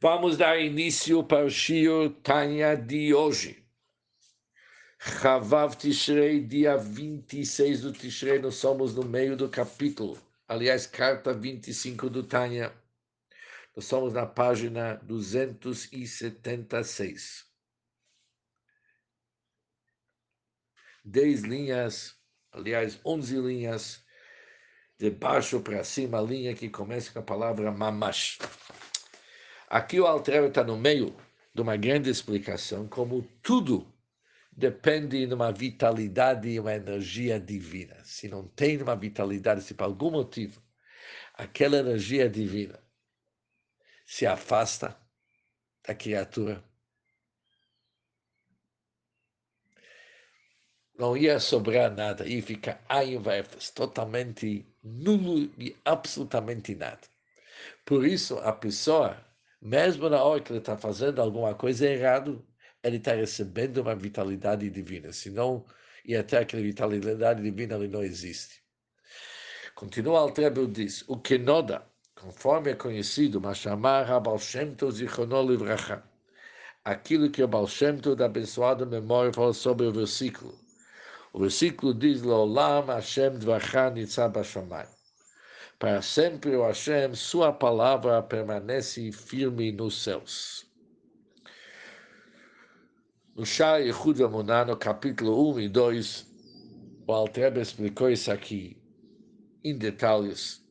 Vamos dar início para o Shio Tanya de hoje. Chavav Tishrei, dia 26 do Tishrei, nós somos no meio do capítulo. Aliás, carta 25 do Tanya. Nós somos na página 276. Dez linhas, aliás, onze linhas, de baixo para cima, a linha que começa com a palavra mamash. Aqui o Alter está no meio de uma grande explicação, como tudo depende de uma vitalidade e uma energia divina. Se não tem uma vitalidade, se por algum motivo aquela energia divina se afasta da criatura, não ia sobrar nada, ia ficar Ayurvedas, totalmente nulo e absolutamente nada. Por isso, a pessoa, mesmo na hora que ele está fazendo alguma coisa errada, ele está recebendo uma vitalidade divina, senão, e até aquela vitalidade divina ele não existe. Continua Altrebe diz, o que noda, conforme é conhecido, mas chamar Rabal Shem Tov Livracha, aquilo que o Baal Shem Tov da abençoada memória sobre o versículo. O versículo diz, Leolam Hashem Dvacha Nitzah. Para sempre o Hashem, sua palavra permanece firme nos céus. No Shah Yehud Amuná, no capítulo 1 e 2, o Altrebe explicou isso aqui em detalhes.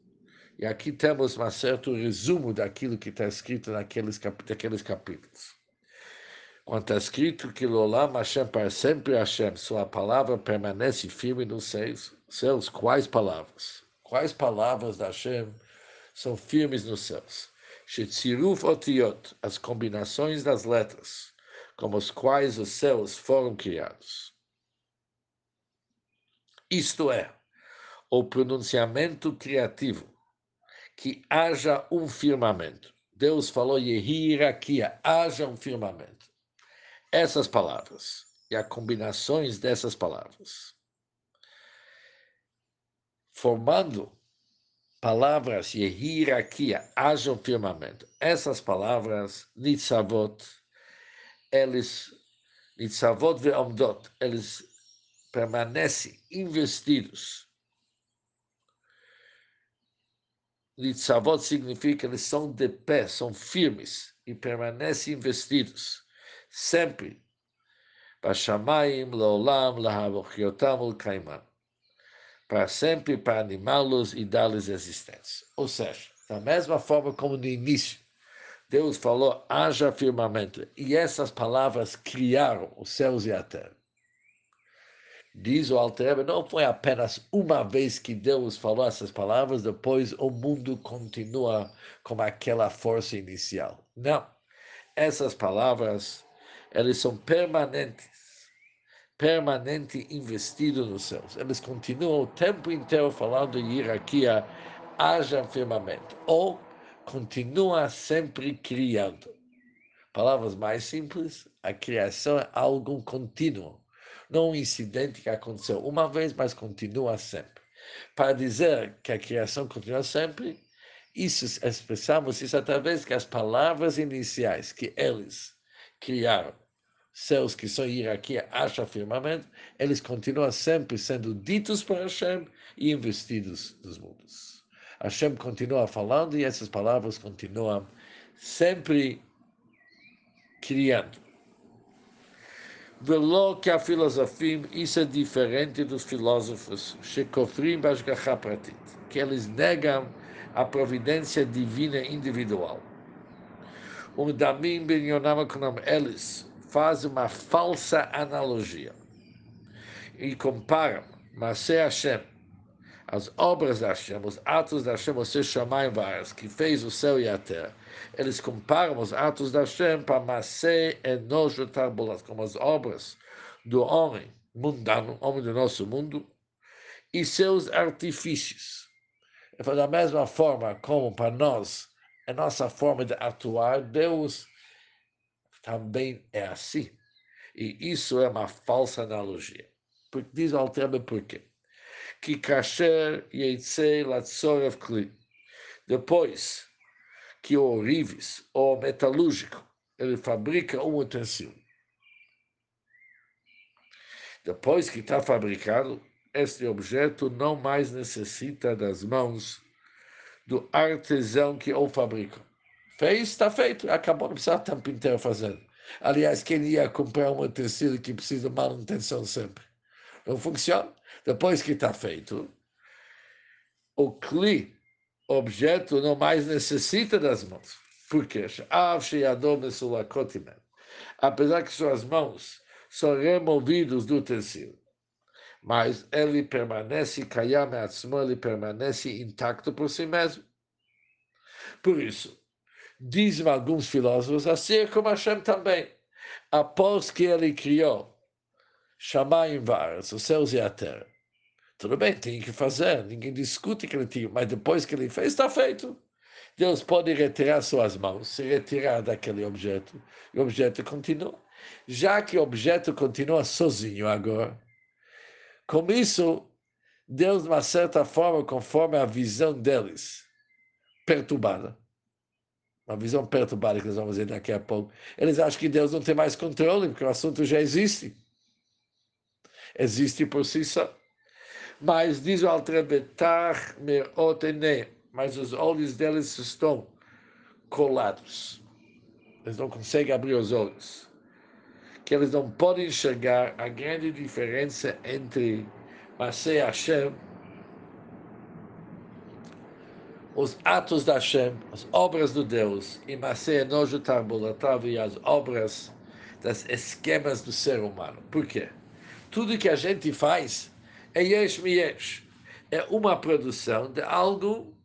E aqui temos um certo resumo daquilo que está escrito naqueles, cap naqueles capítulos. Quando está escrito que Lolam Hashem para sempre Hashem, sua palavra permanece firme nos céus, céus quais palavras? Quais palavras da Hashem são firmes nos céus? Shetziruf otiot, as combinações das letras, como os quais os céus foram criados. Isto é, o pronunciamento criativo, que haja um firmamento. Deus falou hierarquia, haja um firmamento. Essas palavras e as combinações dessas palavras, formando palavras e hierarquia, haja um firmamento. Essas palavras, nitzavot, eles, nitzavot ve'omdot, eles permanecem investidos Nitzavot significa que eles são de pé, são firmes e permanecem investidos, sempre. Bashamayim, Laolam, Lahavochiotam, Ulkaiman. Para sempre, para animá-los e dar-lhes existência. Ou seja, da mesma forma como no início, Deus falou, haja firmamento. E essas palavras criaram os céus e a terra. Diz o Alter não foi apenas uma vez que Deus falou essas palavras, depois o mundo continua com aquela força inicial. Não. Essas palavras, elas são permanentes, permanente investido nos céus. Eles continuam o tempo inteiro falando de hierarquia, haja firmamento, ou continua sempre criando. Palavras mais simples, a criação é algo contínuo não um incidente que aconteceu uma vez, mas continua sempre. Para dizer que a criação continua sempre, isso expressamos isso através que as palavras iniciais que eles criaram, céus que são hierarquia, acha firmamento, eles continuam sempre sendo ditos por Hashem e investidos nos mundos. Hashem continua falando e essas palavras continuam sempre criando. Velo que a filosofia, isso é diferente dos filósofos, shekofrim bashgacha pratit, que eles negam a providência divina individual. Fazem uma falsa analogia e comparam Masé Hashem, as obras da Hashem, os atos da Hashem, os seus vários, que fez o céu e a terra, eles comparam os atos da Hashem para Masé Enojo Tarbulas, como as obras do homem mundano, homem do nosso mundo, e seus artifícios. Da mesma forma como para nós, a nossa forma de atuar, Deus também é assim. E isso é uma falsa analogia. Diz o Altrebe por quê? Que kasher yeitzei latzorev kli. Depois que o orives ou metalúrgico ele fabrica um utensílio. Depois que está fabricado, este objeto não mais necessita das mãos do artesão que o fabrica. Fez, está feito, acabou, não precisa o tempo inteiro fazendo. Aliás, quem ia comprar um utensílio que precisa de manutenção sempre? Não funciona. Depois que está feito, o cli, objeto, não mais necessita das mãos. Por quê? Apesar que suas mãos são removidos do utensílio, mas ele permanece, kayam ele permanece intacto por si mesmo. Por isso, dizem alguns filósofos, assim como Hashem também, após que ele criou Shamayim Varas, os céus e a terra, tudo bem, tem que fazer, ninguém discute que ele tinha, mas depois que ele fez, está feito. Deus pode retirar suas mãos, se retirar daquele objeto, e o objeto continua. Já que o objeto continua sozinho agora, com isso, Deus, de uma certa forma, conforme a visão deles, perturbada, uma visão perturbada que nós vamos ver daqui a pouco, eles acham que Deus não tem mais controle, porque o assunto já existe. Existe por si só. Mas diz o Altrebetar Meotene, mas os olhos deles estão colados. Eles não conseguem abrir os olhos. Que eles não podem enxergar a grande diferença entre Masei Hashem, os atos da Hashem, as obras do Deus, e Masei Enojo Tarbulatav e as obras das esquemas do ser humano. Por quê? Tudo que a gente faz é yesh mi yesh. É uma produção de algo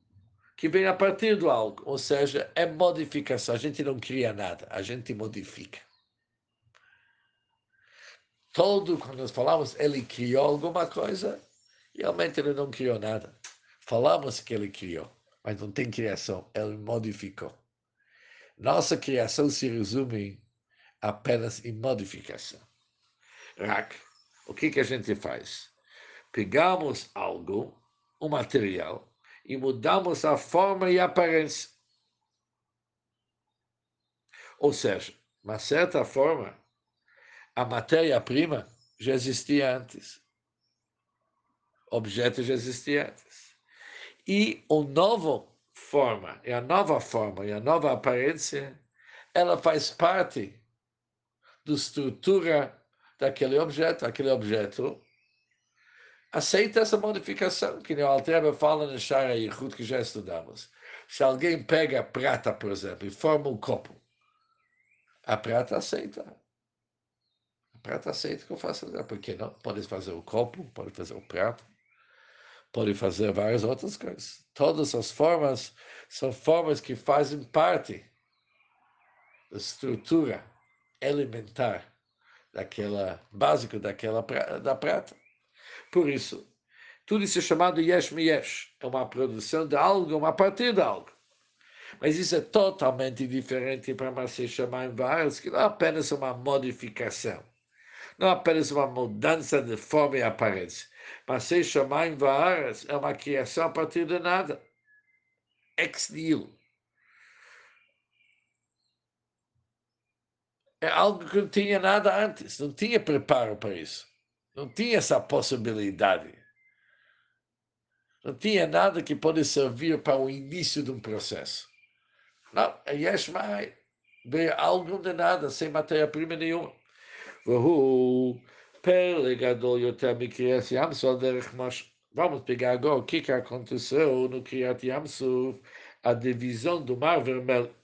que vem a partir do algo, ou seja, é modificação. A gente não cria nada, a gente modifica. Todo, quando nós falamos, ele criou alguma coisa, realmente ele não criou nada. Falamos que ele criou, mas não tem criação, ele modificou. Nossa criação se resume apenas em modificação. Rak, o que, que a gente faz? Pegamos algo, um material, e mudamos a forma e a aparência. Ou seja, uma certa forma, a matéria-prima já existia antes. O objeto já existia antes. E a nova forma, e a nova forma, e a nova aparência, ela faz parte da estrutura daquele objeto. Aquele objeto aceita essa modificação, que o Altreba fala no Shara Yichud, que já estudamos. Se alguém pega prata, por exemplo, e forma um copo, a prata aceita. A prata aceita que eu faça, por que não? Pode fazer o copo, pode fazer o prato, pode fazer várias outras coisas. Todas as formas são formas que fazem parte da estrutura elementar daquela básico daquela da prata. Por isso, tudo isso é chamado yesh mi yesh. É uma produção de algo, uma partir de algo. Mas isso é totalmente diferente para Masei Shamayim Vaaretz, que não é apenas uma modificação. Não é apenas uma mudança de forma e aparência. Masei Shamayim Vaaretz é uma criação a partir de nada. Ex nihilo. É algo que não tinha nada antes, não tinha preparo para isso. Não tinha essa possibilidade. Não tinha nada que pode servir para o início de um processo. Não, é Yeshmai. Veio algo de nada, sem matéria-prima nenhuma. Vamos pegar agora o que, que aconteceu no Kriyat Yamsuf, a divisão do Mar Vermelho.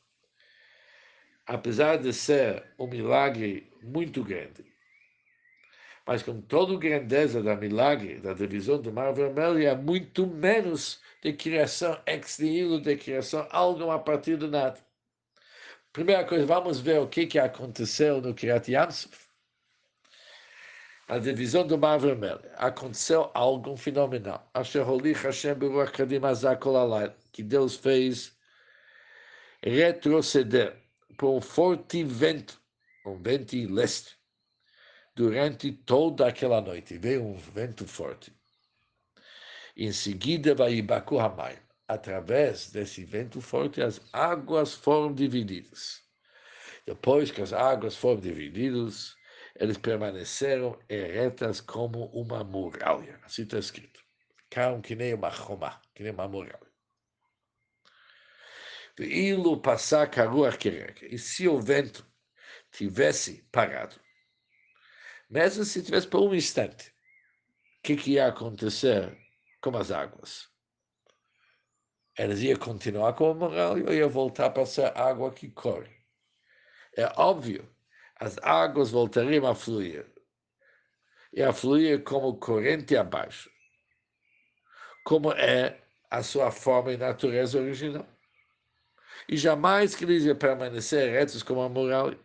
Apesar de ser um milagre muito grande, mas com toda a grandeza da milagre, da divisão do Mar Vermelho, é muito menos de criação ex nihilo, de criação algo a partir do nada. Primeira coisa, vamos ver o que, que aconteceu no Kirat Yamsuf. A divisão do Mar Vermelho. Aconteceu algo fenomenal. Que Deus fez retroceder por um forte vento, um vento leste durante toda aquela noite. Veio um vento forte. Em seguida, vai Ibaku Hamai. através desse vento forte, as águas foram divididas. Depois que as águas foram divididas, eles permaneceram eretas como uma muralha. Assim está escrito. Ficaram que nem uma roma, que nem uma muralha. Veilo passar. E se o vento tivesse parado, mesmo se tivesse por um instante, o que, que ia acontecer com as águas? Elas iam continuar com a muralha ou ia voltar para ser água que corre? É óbvio, as águas voltariam a fluir. E a fluir como corrente abaixo. Como é a sua forma e natureza original e jamais que eles iam permanecer retos como a muralha.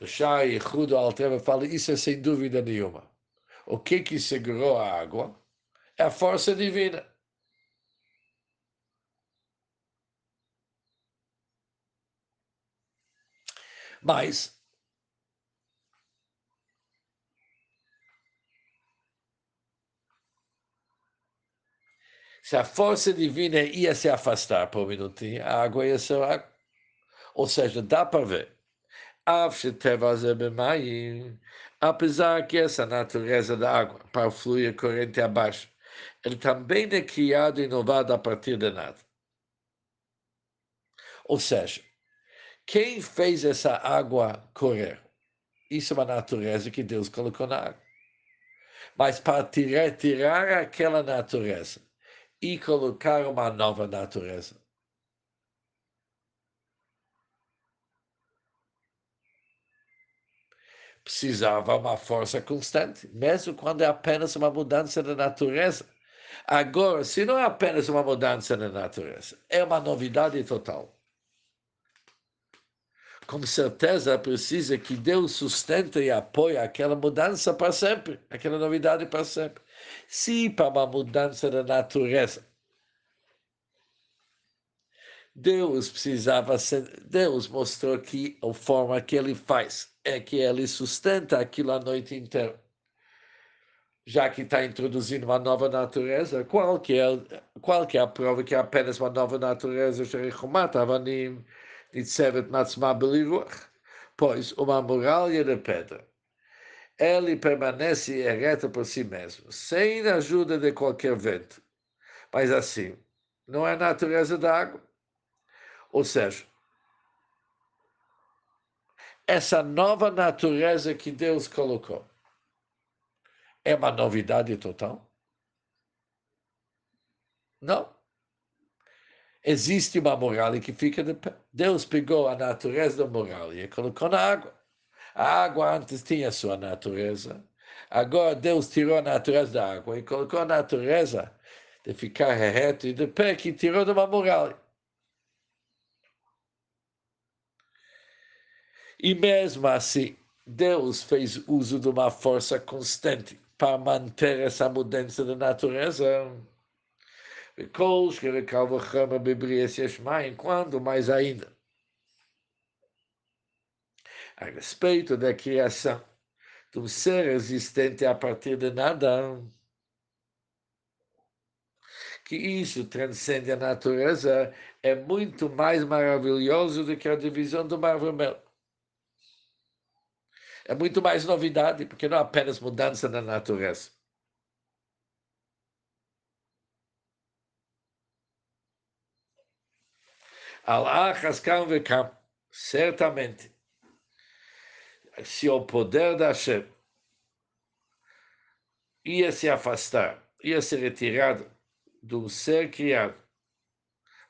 O Shai Hudo Altreva fala, isso é sem dúvida nenhuma. O que que segurou a água é a força divina. Mas Se a força divina ia se afastar por um minutinho, a água ia ser. Ou seja, dá para ver. Apesar que essa natureza da água, para fluir corrente abaixo, ele também é criado e inovado a partir de nada. Ou seja, quem fez essa água correr? Isso é uma natureza que Deus colocou na água. Mas para tirar, tirar aquela natureza e colocar uma nova natureza. Precisava uma força constante, mesmo quando é apenas uma mudança da natureza. Agora, se não é apenas uma mudança da natureza, é uma novidade total. Com certeza precisa que Deus sustente e apoie aquela mudança para sempre, aquela novidade para sempre. Se para uma mudança da natureza, Deus precisava ser, Deus mostrou que a forma que ele faz é que ele sustenta aquilo a noite inteira. Já que está introduzindo uma nova natureza, qual que é, qual que é a prova que é apenas uma nova natureza? Pois uma muralha de pedra ele permanece ereta por si mesmo, sem a ajuda de qualquer vento. Mas assim, não é a natureza da água. Ou seja, essa nova natureza que Deus colocou é uma novidade total? Não. Existe uma muralha que fica de pé. Deus pegou a natureza da muralha e colocou na água. A água antes tinha sua natureza. Agora Deus tirou a natureza da água e colocou a natureza de ficar reto e de pé que tirou de uma muralha. E mesmo assim, Deus fez uso de uma força constante para manter essa mudança da natureza. Quando mais ainda a respeito da criação de um ser existente a partir de nada, que isso transcende a natureza, é muito mais maravilhoso do que a divisão do Mar Vermelho. É muito mais novidade, porque não é apenas mudança na natureza. Al-Achas Kam Vekam, certamente, se o poder da Hashem ia se afastar, ia ser retirado do ser criado,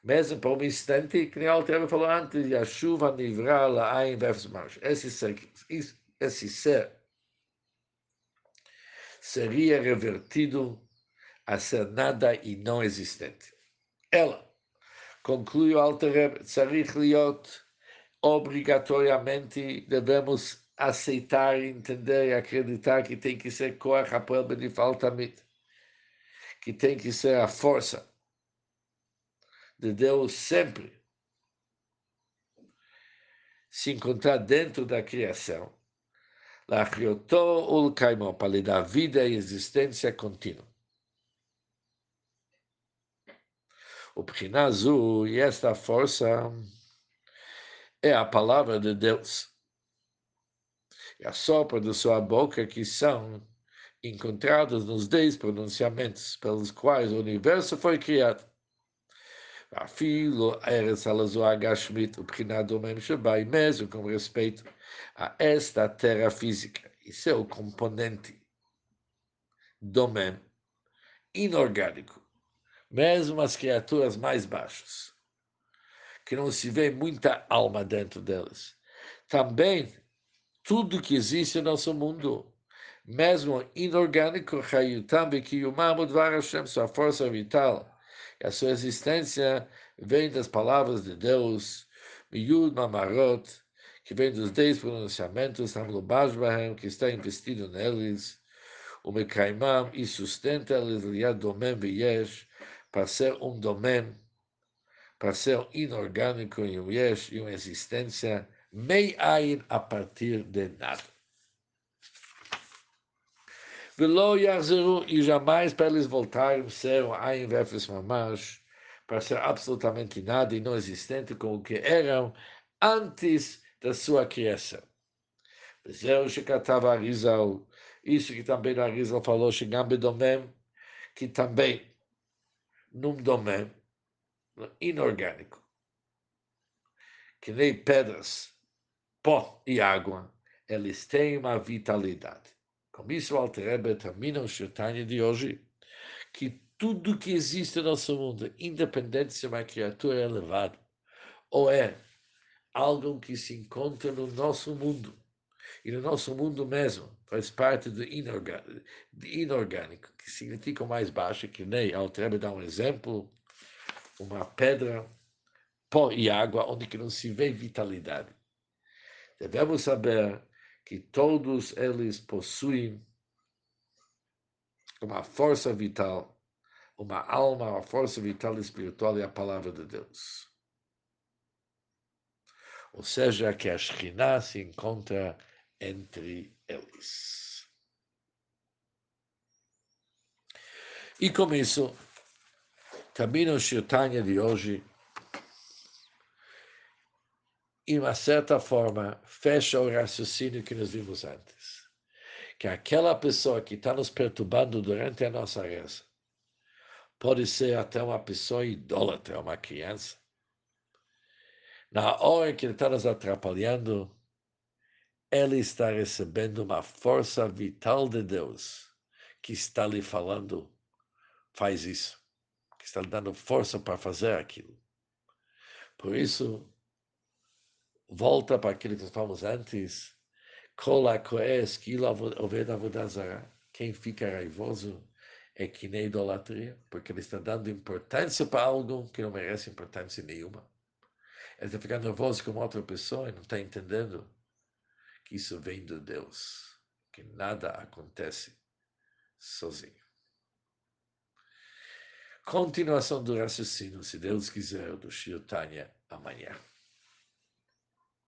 mesmo por um instante, que nem a Altera falou antes, a chuva nivrar lá em Vefsmarsh. Esse ser, esse ser seria revertido a ser nada e não existente. Ela, conclui o Alter Liot, obrigatoriamente devemos aceitar, entender e acreditar que tem que ser Koach Hapoel Benifal Tamid, que tem que ser a força de Deus sempre se encontrar dentro da criação, para lhe dar vida e existência contínua. O Prinazu, e esta força é a palavra de Deus. E a sopra de sua boca que são encontrados nos dez pronunciamentos pelos quais o universo foi criado. Afilo Eretz Alazoa Gashmit, o Prinado Mem mesmo com respeito a esta terra física e seu componente domem inorgânico, mesmo as criaturas mais baixas, que não se vê muita alma dentro delas. Também tudo que existe no nosso mundo, mesmo inorgânico, sua força vital, e a sua existência vem das palavras de Deus, Miyud Mamarot, que vem dos dez pronunciamentos, que está investido neles, o Mekaimam, e sustenta eles, Liad Domem Viesh, para ser um domem, para ser inorgânico e um yesh, e uma existência mei a partir de nada. Velo Yarzeru, e jamais para eles voltarem ser um ain vefes mamash, para ser absolutamente nada e não existente com o que eram antes da sua criação. Zeu Shekatav Arizal, isso que também Arizal falou, Shegam Bedomem, que também num domem inorgânico, que nem pedras, pó e água, eles têm uma vitalidade. Com isso, o Alter termina o Shirtanya de hoje, que tudo que existe no nosso mundo, independente se é uma criatura elevada ou é algo que se encontra no nosso mundo. E no nosso mundo mesmo faz parte do inorgânico, inorgânico que significa o mais baixo, que nem Altrebe dá um exemplo, uma pedra, pó e água, onde que não se vê vitalidade. Devemos saber que todos eles possuem uma força vital, uma alma, uma força vital espiritual e a palavra de Deus ou seja, que a Shekhinah se encontra entre eles. E com isso, termina o Shirtanya de hoje e, uma certa forma, fecha o raciocínio que nós vimos antes. Que aquela pessoa que está nos perturbando durante a nossa reza pode ser até uma pessoa idólatra, uma criança, na hora que ele está nos atrapalhando, ele está recebendo uma força vital de Deus que está lhe falando, faz isso, que está lhe dando força para fazer aquilo. Por isso, volta para aquilo que nós falamos antes, quem fica raivoso é que nem idolatria, porque ele está dando importância para algo que não merece importância nenhuma. Ele está ficando nervoso com outra pessoa e não está entendendo que isso vem de Deus, que nada acontece sozinho. Continuação do raciocínio, se Deus quiser, do Shirtanya amanhã.